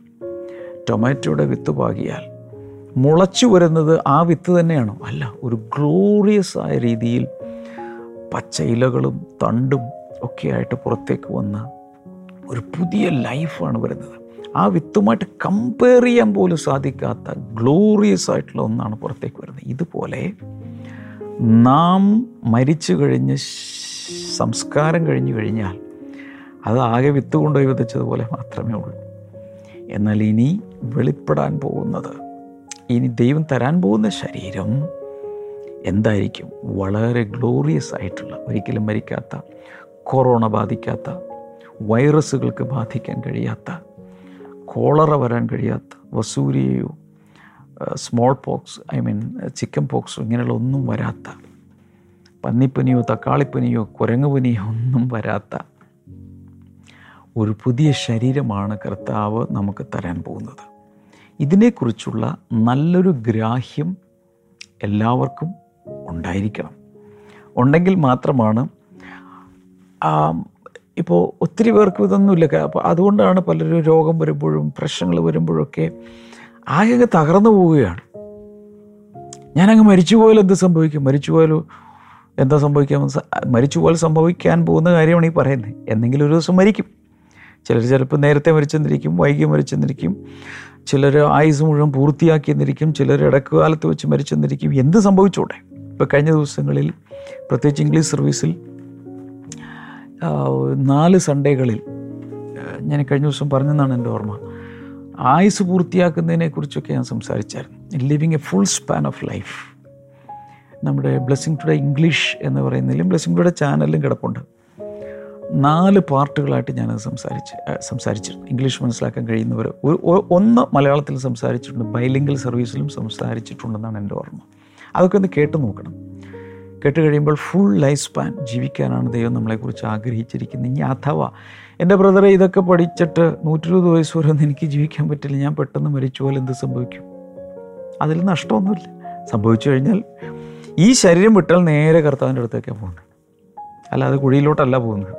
ടൊമാറ്റോയുടെ വിത്ത് പാകിയാൽ മുളച്ചു വരുന്നത് ആ വിത്ത് തന്നെയാണോ? അല്ല ഒരു ഗ്ലോറിയസ് ആയ രീതിയിൽ പച്ച ഇലകളും തണ്ടും ഒക്കെയായിട്ട് പുറത്തേക്ക് വന്ന് ഒരു പുതിയ ലൈഫാണ് വരുന്നത്. ആ വിത്തുമായിട്ട് കമ്പയർ ചെയ്യാൻ പോലും സാധിക്കാത്ത ഗ്ലോറിയസ് ആയിട്ടുള്ള ഒന്നാണ് പുറത്തേക്ക് വരുന്നത്. ഇതുപോലെ നാം മരിച്ചു കഴിഞ്ഞ് സംസ്കാരം കഴിഞ്ഞു കഴിഞ്ഞാൽ അത് ആകെ വിത്ത് കൊണ്ടുപോയി വിതച്ചതുപോലെ മാത്രമേ ഉള്ളൂ. എന്നാൽ ഇനി വെളിപ്പെടാൻ പോകുന്നത് ഇനി ദൈവം തരാൻ പോകുന്ന ശരീരം എന്തായിരിക്കും? വളരെ ഗ്ലോറിയസ് ആയിട്ടുള്ള ഒരിക്കലും മരിക്കാത്ത കൊറോണ ബാധിക്കാത്ത വൈറസുകൾക്ക് ബാധിക്കാൻ കഴിയാത്ത കോളറ വരാൻ കഴിയാത്ത വസൂരിയോ smallpox I mean chicken പോക്സോ ഇങ്ങനെയുള്ള ഒന്നും വരാത്ത പന്നിപ്പനിയോ തക്കാളിപ്പനിയോ കുരങ്ങുപനിയോ ഒന്നും വരാത്ത ഒരു പുതിയ ശരീരമാണ് കർത്താവ് നമുക്ക് തരാൻ പോകുന്നത്. ഇതിനെക്കുറിച്ചുള്ള നല്ലൊരു ഗ്രാഹ്യം എല്ലാവർക്കും ഉണ്ടായിരിക്കണം. ഉണ്ടെങ്കിൽ മാത്രമാണ് ഇപ്പോൾ ഒത്തിരി പേർക്ക് ഇതൊന്നുമില്ല. അപ്പോൾ അതുകൊണ്ടാണ് പലരും രോഗം വരുമ്പോഴും പ്രശ്നങ്ങൾ വരുമ്പോഴൊക്കെ ആകെ അങ്ങ് തകർന്നു പോവുകയാണ്. ഞാനങ്ങ് മരിച്ചു പോയാലും എന്ത് സംഭവിക്കും? മരിച്ചു പോയാലും എന്താ സംഭവിക്കാൻ മരിച്ചു പോയാൽ സംഭവിക്കാൻ പോകുന്ന കാര്യമാണ് ഈ പറയുന്നത്. എന്തെങ്കിലും ഒരു ദിവസം മരിക്കും. ചിലർ ചിലപ്പോൾ നേരത്തെ മരിച്ചെന്നിരിക്കും വൈകി മരിച്ചെന്നിരിക്കും. ചിലർ ആയുസ് മുഴുവൻ പൂർത്തിയാക്കിയെന്നിരിക്കും. ചിലർ ഇടയ്ക്ക് കാലത്ത് വെച്ച് മരിച്ചെന്നിരിക്കും. എന്ത് സംഭവിച്ചോട്ടെ ഇപ്പോൾ കഴിഞ്ഞ ദിവസങ്ങളിൽ പ്രത്യേകിച്ച് ഇംഗ്ലീഷ് സർവീസിൽ നാല് സൺഡേകളിൽ ഞാൻ കഴിഞ്ഞ ദിവസം പറഞ്ഞെന്നാണ് എന്റെ ഓർമ്മ. ആയുസ് പൂർത്തിയാക്കുന്നതിനെ കുറിച്ചൊക്കെ ഞാൻ സംസാരിച്ചായിരുന്നു. Living a full span of life നമ്മുടെ ബ്ലെസ്സിങ് ടുഡേ ഇംഗ്ലീഷ് എന്ന് പറയുന്നതിലും ബ്ലെസ്സിങ് ടുഡേ ചാനലിലും കിടപ്പുണ്ട്. നാല് പാർട്ടുകളായിട്ട് ഞാനത് സംസാരിച്ച് സംസാരിച്ചിരുന്നു. ഇംഗ്ലീഷ് മനസ്സിലാക്കാൻ കഴിയുന്നവർ ഒന്ന് മലയാളത്തിൽ സംസാരിച്ചിട്ടുണ്ട്. ബൈലിംഗൽ സർവീസിലും സംസാരിച്ചിട്ടുണ്ടെന്നാണ് എന്റെ ഓർമ്മ. അതൊക്കെ ഒന്ന് കേട്ട് നോക്കണം. കേട്ട് കഴിയുമ്പോൾ ഫുൾ ലൈഫ് സ്പാൻ ജീവിക്കാനാണ് ദൈവം നമ്മളെക്കുറിച്ച് ആഗ്രഹിച്ചിരിക്കുന്നത്. ഇനി അഥവാ എന്റെ ബ്രദറെ ഇതൊക്കെ പഠിച്ചിട്ട് നൂറ്റിരുപത് വയസ്സ് വരെ ഒന്നും എനിക്ക് ജീവിക്കാൻ പറ്റില്ല. ഞാൻ പെട്ടെന്ന് മരിച്ചു പോലെ എന്ത് സംഭവിക്കും? അതിൽ നഷ്ടമൊന്നുമില്ല. സംഭവിച്ചു കഴിഞ്ഞാൽ ഈ ശരീരം വിട്ടാൽ നേരെ കർത്താവിന്റെ അടുത്തേക്കാണ് പോകുന്നത്. അല്ലാതെ കുഴിയിലോട്ടല്ല പോകുന്നത്.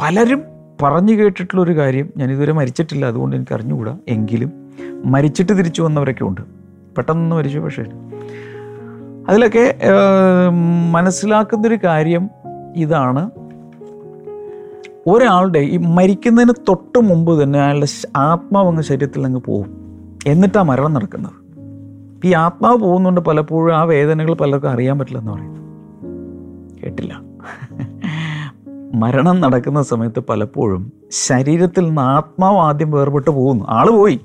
പലരും പറഞ്ഞു കേട്ടിട്ടുള്ള ഒരു കാര്യം ഞാൻ ഇതുവരെ മരിച്ചിട്ടില്ല. അതുകൊണ്ട് എനിക്ക് അറിഞ്ഞുകൂടാ. എങ്കിലും മരിച്ചിട്ട് തിരിച്ചു വന്നവരൊക്കെ ഉണ്ട്. പെട്ടെന്ന് മരിച്ചു പക്ഷേ അതിലൊക്കെ മനസ്സിലാക്കുന്നൊരു കാര്യം ഇതാണ്. ഒരാളുടെ ഈ മരിക്കുന്നതിന് തൊട്ട് മുമ്പ് തന്നെ അയാളുടെ ആത്മാവ് അങ്ങ് ശരീരത്തിൽ അങ്ങ് പോകും. എന്നിട്ടാ മരണം നടക്കുന്നത്. ഈ ആത്മാവ് പോകുന്നുണ്ട് പലപ്പോഴും ആ വേദനകൾ പലർക്കും അറിയാൻ പറ്റില്ല എന്ന് പറയുന്നു. കേട്ടില്ല. മരണം നടക്കുന്ന സമയത്ത് പലപ്പോഴും ശരീരത്തിൽ നിന്ന് ആത്മാവ് ആദ്യം വേർപെട്ട് പോകുന്നു. ആൾ പോയി.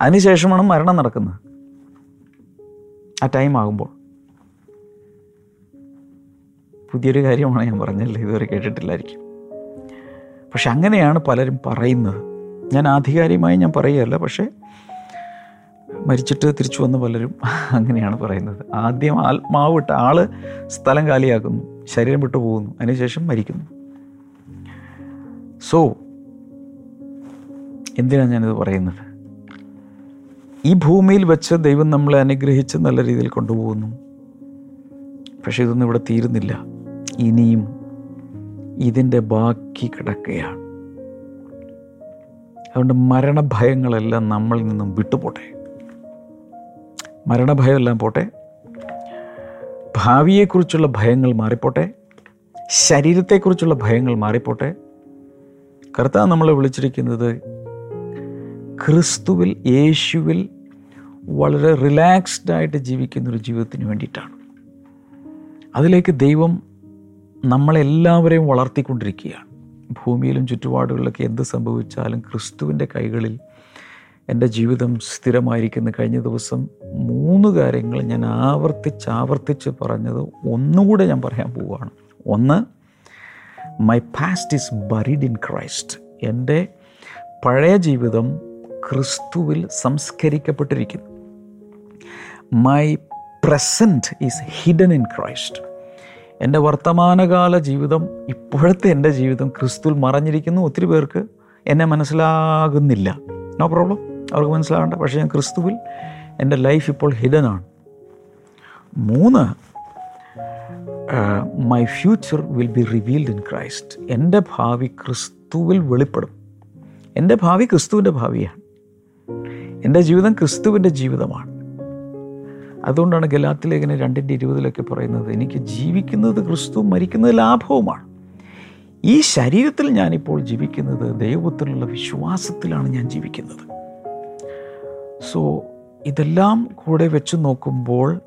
അതിനുശേഷമാണ് മരണം നടക്കുന്നത്. ആ ടൈം ആകുമ്പോൾ. പുതിയൊരു കാര്യമാണ് ഞാൻ പറഞ്ഞല്ലേ ഇതുവരെ കേട്ടിട്ടില്ലായിരിക്കും. പക്ഷെ അങ്ങനെയാണ് പലരും പറയുന്നത്. ഞാൻ ആധികാരികമായി ഞാൻ പറയുകയല്ല പക്ഷേ മരിച്ചിട്ട് തിരിച്ചു വന്ന പലരും അങ്ങനെയാണ് പറയുന്നത്. ആദ്യം ആത്മാവ് വിട്ട് ആൾ സ്ഥലം കാലിയാക്കുന്നു ശരീരം വിട്ടു പോകുന്നു അതിനുശേഷം മരിക്കുന്നു. സോ എന്തിനാണ് ഞാനിത് പറയുന്നത്? ഈ ഭൂമിയിൽ വെച്ച് ദൈവം നമ്മളെ അനുഗ്രഹിച്ച് നല്ല രീതിയിൽ കൊണ്ടുപോകുന്നു. പക്ഷെ ഇതൊന്നും ഇവിടെ തീരുന്നില്ല. ഇനിയും ഇതിന്റെ ബാക്കി കിടക്കുകയാണ്. അതുകൊണ്ട് മരണഭയങ്ങളെല്ലാം നമ്മളിൽ നിന്നും വിട്ടുപോട്ടെ. മരണഭയമെല്ലാം പോട്ടെ. ഭാവിയെക്കുറിച്ചുള്ള ഭയങ്ങൾ മാറിപ്പോട്ടെ. ശരീരത്തെക്കുറിച്ചുള്ള ഭയങ്ങൾ മാറിപ്പോട്ടെ. കർത്താവ് നമ്മളെ വിളിച്ചിരിക്കുന്നത് ക്രിസ്തുവിൽ യേശുവിൽ വളരെ റിലാക്സ്ഡ് ആയിട്ട് ജീവിക്കുന്ന ഒരു ജീവിതത്തിന് വേണ്ടിയിട്ടാണ്. അതിലേക്ക് ദൈവം നമ്മളെല്ലാവരെയും വളർത്തിക്കൊണ്ടിരിക്കുകയാണ്. ഭൂമിയിലും ചുറ്റുപാടുകളിലൊക്കെ എന്ത് സംഭവിച്ചാലും ക്രിസ്തുവിന്റെ കൈകളിൽ എന്റെ ജീവിതം സ്ഥിരമായിരിക്കുന്ന. കഴിഞ്ഞ ദിവസം മൂന്ന് കാര്യങ്ങൾ ഞാൻ ആവർത്തിച്ച് ആവർത്തിച്ച് പറഞ്ഞത് ഒന്നുകൂടെ ഞാൻ പറയാൻ പോവുകയാണ്. ഒന്ന് my past is buried in Christ എന്റെ പഴയ ജീവിതം ക്രിസ്തുവിൽ സംസ്കരിക്കപ്പെട്ടിരിക്കുന്നു. My present is hidden in Christ എന്റെ വർത്തമാനകാല ജീവിതം ഇപ്പോഴത്തെ എന്റെ ജീവിതം ക്രിസ്തുവിൽ മറഞ്ഞിരിക്കുന്നു ഒത്തിരി പേർക്ക് എന്നെ മനസ്സിലാകുന്നില്ല. നോ പ്രോബ്ലം അവർക്ക് മനസ്സിലാകണ്ട. പക്ഷേ ഞാൻ ക്രിസ്തുവിൽ എന്റെ ലൈഫ് ഇപ്പോൾ ഹിഡൻ ആണ്. മൂന്ന് my future will be revealed in Christ എന്റെ ഭാവി ക്രിസ്തുവിൽ വെളിപ്പെടും. എന്റെ ഭാവി ക്രിസ്തുവിന്റെ ഭാവിയാണ്. എന്റെ ജീവിതം ക്രിസ്തുവിന്റെ ജീവിതമാണ്. അതുകൊണ്ടാണ് ഗലാത്തിലേഖന രണ്ടിന്റെ ഇരുപതിലൊക്കെ പറയുന്നത് എനിക്ക് ജീവിക്കുന്നത് ക്രിസ്തു മരിക്കുന്നത് ലാഭവുമാണ്. ഈ ശരീരത്തിൽ ഞാനിപ്പോൾ ജീവിക്കുന്നത് ദൈവത്തിലുള്ള വിശ്വാസത്തിലാണ് ഞാൻ ജീവിക്കുന്നത്. സോ ഇതെല്ലാം കൂടെ വെച്ച് നോക്കുമ്പോൾ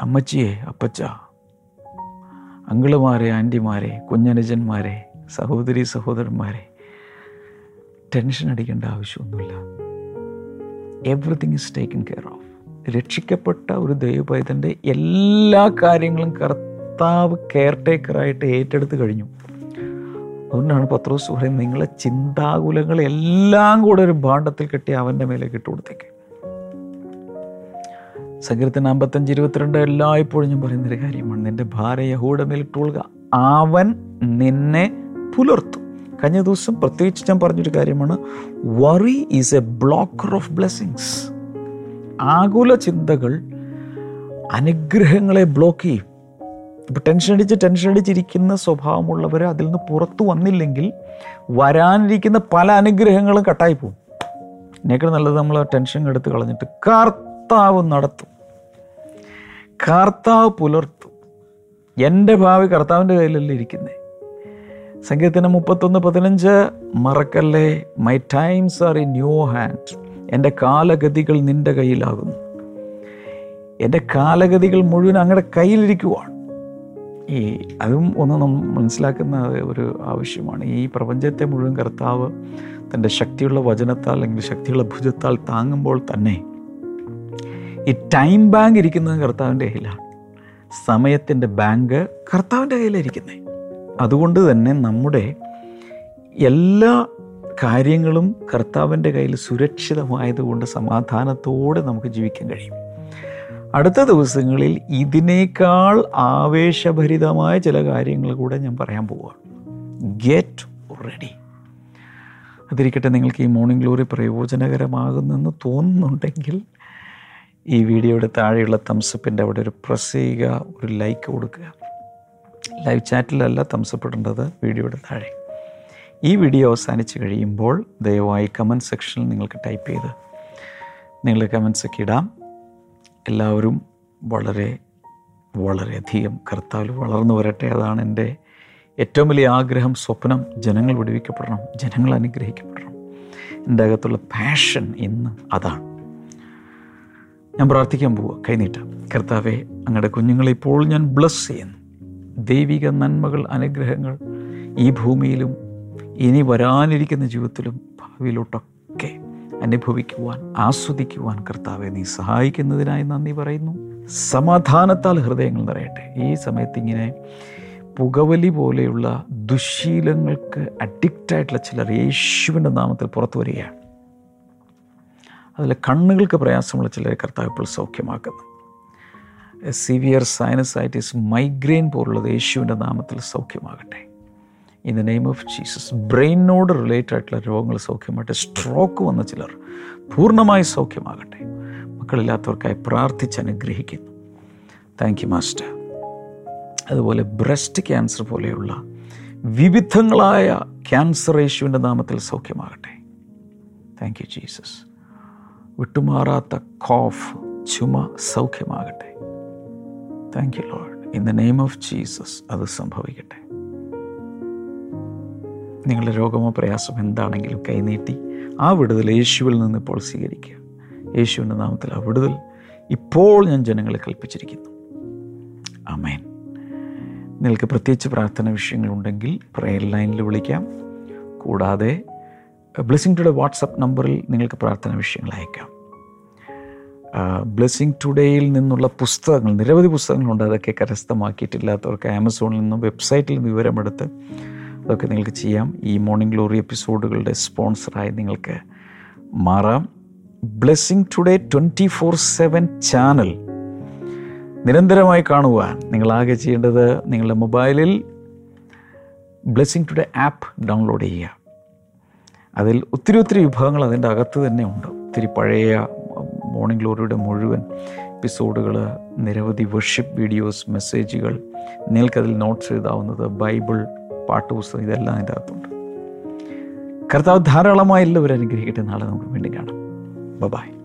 അമ്മച്ചിയെ അപ്പച്ച അങ്കിളുമാരെ ആന്റിമാരെ കുഞ്ഞനുജന്മാരെ സഹോദരി സഹോദരന്മാരെ ടെൻഷൻ അടിക്കേണ്ട ആവശ്യമൊന്നുമില്ല. Everything is taken care of രക്ഷിക്കപ്പെട്ട ഒരു ദൈവപൈതന്റെ എല്ലാ കാര്യങ്ങളും കർത്താവ് കെയർ ടേക്കറായിട്ട് ഏറ്റെടുത്ത് കഴിഞ്ഞു. അതുകൊണ്ടാണ് പത്രോസ് പറയുന്നത് നിങ്ങളെ ചിന്താകുലങ്ങൾ എല്ലാം കൂടെ ഒരു ഭാണ്ഡത്തിൽ കെട്ടി അവന്റെ മേലേക്ക് ഇട്ട് കൊടുത്തേക്ക്. സങ്കീർത്തന അമ്പത്തഞ്ച് ഇരുപത്തിരണ്ട് എല്ലായ്പ്പോഴും ഞാൻ പറയുന്നൊരു കാര്യമാണ്. നിന്റെ ഭാര്യ യഹൂടെ മേൽ ഇട്ടുകൊള്ളുക അവൻ നിന്നെ പുലർത്തും. കഴിഞ്ഞ ദിവസം പ്രത്യേകിച്ച് ഞാൻ പറഞ്ഞൊരു കാര്യമാണ് worry is a blocker of blessings ആകുല ചിന്തകൾ അനുഗ്രഹങ്ങളെ ബ്ലോക്ക് ചെയ്യും. ഇപ്പം ടെൻഷൻ അടിച്ച് ടെൻഷൻ അടിച്ചിരിക്കുന്ന സ്വഭാവമുള്ളവർ അതിൽ നിന്ന് പുറത്തു വന്നില്ലെങ്കിൽ വരാനിരിക്കുന്ന പല അനുഗ്രഹങ്ങളും കട്ടായി പോകും. എന്നേക്കാൾ നല്ലത് നമ്മൾ ടെൻഷൻ എടുത്ത് കളഞ്ഞിട്ട് കർത്താവ് നടത്തും. കർത്താവ് പുലർത്തും. എന്റെ ഭാവി കർത്താവിന്റെ കയ്യിലല്ലേ ഇരിക്കുന്നത് സംഗീതത്തിന് മുപ്പത്തൊന്ന് പതിനഞ്ച് മറക്കല്ലേ? My times are in your hand എന്റെ കാലഗതികൾ നിന്റെ കയ്യിലാകുന്നു. എന്റെ കാലഗതികൾ മുഴുവൻ അങ്ങടെ കയ്യിലിരിക്കുവാണ്. ഈ അതും ഒന്ന് നമ്മൾ മനസ്സിലാക്കുന്ന ഒരു ആവശ്യമാണ്. ഈ പ്രപഞ്ചത്തെ മുഴുവൻ കർത്താവ് തന്റെ ശക്തിയുള്ള വചനത്താൽ അല്ലെങ്കിൽ ശക്തിയുള്ള ഭുജത്താൽ താങ്ങുമ്പോൾ തന്നെ ഈ ടൈം ബാങ്ക് ഇരിക്കുന്നത് കർത്താവിന്റെ കയ്യിലാണ്. സമയത്തിന്റെ ബാങ്ക് കർത്താവിന്റെ കയ്യിലായിരിക്കുന്നത് അതുകൊണ്ട് തന്നെ നമ്മുടെ എല്ലാ കാര്യങ്ങളും കർത്താവിന്റെ കയ്യിൽ സുരക്ഷിതമായതുകൊണ്ട് സമാധാനത്തോടെ നമുക്ക് ജീവിക്കാൻ കഴിയും. അടുത്ത ദിവസങ്ങളിൽ ഇതിനേക്കാൾ ആവേശഭരിതമായ ചില കാര്യങ്ങൾ കൂടെ ഞാൻ പറയാൻ പോവുകയാണ്. ഗെറ്റ് റെഡി അതിരിക്കട്ടെ നിങ്ങൾക്ക് ഈ മോർണിംഗ് ഗ്ലോറി പ്രയോജനകരമാകുന്നെന്ന് തോന്നുന്നുണ്ടെങ്കിൽ ഈ വീഡിയോയുടെ താഴെയുള്ള തംസപ്പിന്റെ അവിടെ ഒരു പ്രസ് ചെയ്യുക ഒരു ലൈക്ക് കൊടുക്കുക. ലൈവ് ചാറ്റിലല്ല തംസപ്പ് ഇടേണ്ടത് വീഡിയോയുടെ താഴെ. ഈ വീഡിയോ അവസാനിച്ച് കഴിയുമ്പോൾ ദയവായി കമന്റ് സെക്ഷനിൽ നിങ്ങൾക്ക് ടൈപ്പ് ചെയ്ത് നിങ്ങൾ കമൻസൊക്കെ ഇടാം. എല്ലാവരും വളരെ വളരെയധികം കർത്താവിൽ വളർന്നു വരട്ടെ. അതാണ് എന്റെ ഏറ്റവും വലിയ ആഗ്രഹം സ്വപ്നം. ജനങ്ങൾ വിടുവിക്കപ്പെടണം ജനങ്ങൾ അനുഗ്രഹിക്കപ്പെടണം. എന്റെ അകത്തുള്ള പാഷൻ ഇന്ന് അതാണ്. ഞാൻ പ്രാർത്ഥിക്കാൻ പോവുക കൈനീട്ടാം കർത്താവെ അങ്ങയുടെ കുഞ്ഞുങ്ങളെ ഇപ്പോൾ ഞാൻ ബ്ലസ് ചെയ്യുന്നു. ദൈവിക നന്മകൾ അനുഗ്രഹങ്ങൾ ഈ ഭൂമിയിലും ഇനി വരാനിരിക്കുന്ന ജീവിതത്തിലും ഭാവിയിലോട്ടൊക്കെ അനുഭവിക്കുവാൻ ആസ്വദിക്കുവാൻ കർത്താവെ നീ സഹായിക്കുന്നതിനായി നന്ദി പറയുന്നു. സമാധാനത്താൽ ഹൃദയങ്ങൾ നിറയട്ടെ. ഈ സമയത്ത് ഇങ്ങനെ പുകവലി പോലെയുള്ള ദുശീലങ്ങൾക്ക് അഡിക്റ്റായിട്ടുള്ള ചിലർ യേശുവിന്റെ നാമത്തിൽ പുറത്തു വരികയാണ്. അതിൽ കണ്ണുകൾക്ക് പ്രയാസമുള്ള ചിലരെ കർത്താവ് ഇപ്പോൾ സൗഖ്യമാക്കുന്നു. സിവിയർ സൈനസൈറ്റിസ് മൈഗ്രെയിൻ പോലുള്ളത് യേശുവിന്റെ നാമത്തിൽ സൗഖ്യമാകട്ടെ. In the name of Jesus ബ്രെയിനോട് related ആയിട്ടുള്ള രോഗങ്ങൾ സൗഖ്യമാകട്ടെ. സ്ട്രോക്ക് വന്ന ചിലർ പൂർണമായി സൗഖ്യമാകട്ടെ. മക്കളില്ലാത്തവർക്കായി പ്രാർത്ഥിച്ച് അനുഗ്രഹിക്കുന്നു. താങ്ക് യു മാസ്റ്റർ അതുപോലെ ബ്രസ്റ്റ് ക്യാൻസർ പോലെയുള്ള വിവിധങ്ങളായ ക്യാൻസർ യേശുവിന്റെ നാമത്തിൽ സൗഖ്യമാകട്ടെ. താങ്ക് യു ജീസസ് വിട്ടുമാറാത്ത കോഫ് ചുമ സൗഖ്യമാകട്ടെ. Thank you Lord in the name of Jesus അത് സംഭവിക്കട്ടെ. നിങ്ങളുടെ രോഗമോ പ്രയാസമോ എന്താണെങ്കിലും കൈനീട്ടി ആ വിടുതൽ യേശുവിൽ നിന്ന് ഇപ്പോൾ സ്വീകരിക്കുക. യേശുവിന്റെ നാമത്തിൽ ആ വിടുതൽ ഇപ്പോൾ ഞാൻ ജനങ്ങളെ കൽപ്പിച്ചിരിക്കുന്നു. അമേൻ നിങ്ങൾക്ക് പ്രത്യേകിച്ച് പ്രാർത്ഥന വിഷയങ്ങളുണ്ടെങ്കിൽ പ്രയർ ലൈനിൽ വിളിക്കാം. കൂടാതെ ബ്ലെസ്സിങ് ടുഡേ വാട്സപ്പ് നമ്പറിൽ നിങ്ങൾക്ക് പ്രാർത്ഥന വിഷയങ്ങൾ അയക്കാം. ബ്ലെസ്സിങ് ടുഡേയിൽ നിന്നുള്ള പുസ്തകങ്ങൾ നിരവധി പുസ്തകങ്ങളുണ്ട്. അതൊക്കെ കരസ്ഥമാക്കിയിട്ടില്ലാത്തവർക്ക് ആമസോണിൽ നിന്നും വെബ്സൈറ്റിൽ നിന്ന് വിവരമെടുത്ത് അതൊക്കെ നിങ്ങൾക്ക് ചെയ്യാം. ഈ മോർണിംഗ് ഗ്ലോറി എപ്പിസോഡുകളുടെ സ്പോൺസറായി നിങ്ങൾക്ക് മാറാം. Blessing today twenty four seven channel നിരന്തരമായി കാണുവാൻ നിങ്ങളാകെ ചെയ്യേണ്ടത് നിങ്ങളുടെ മൊബൈലിൽ ബ്ലെസ്സിങ് ടുഡേ ആപ്പ് ഡൗൺലോഡ് ചെയ്യുക. അതിൽ ഒത്തിരി ഒത്തിരി വിഭവങ്ങൾ അതിന്റെ അകത്ത് തന്നെ ഉണ്ട്. ഒത്തിരി പഴയ മോർണിംഗ് ഗ്ലോറിയുടെ മുഴുവൻ എപ്പിസോഡുകൾ നിരവധി വർഷിപ്പ് വീഡിയോസ് മെസ്സേജുകൾ നിങ്ങൾക്കതിൽ നോട്ട്സ് എഴുതാവുന്നത് ബൈബിൾ പാട്ടുപുസ്തകം ഇതെല്ലാം അതിന്റെ അകത്തുണ്ട്. കർത്താവ് ധാരാളമായി എല്ലാവരും അനുഗ്രഹിക്കട്ടെ. നാളെ നമുക്ക് വീണ്ടും കാണാം. ബൈ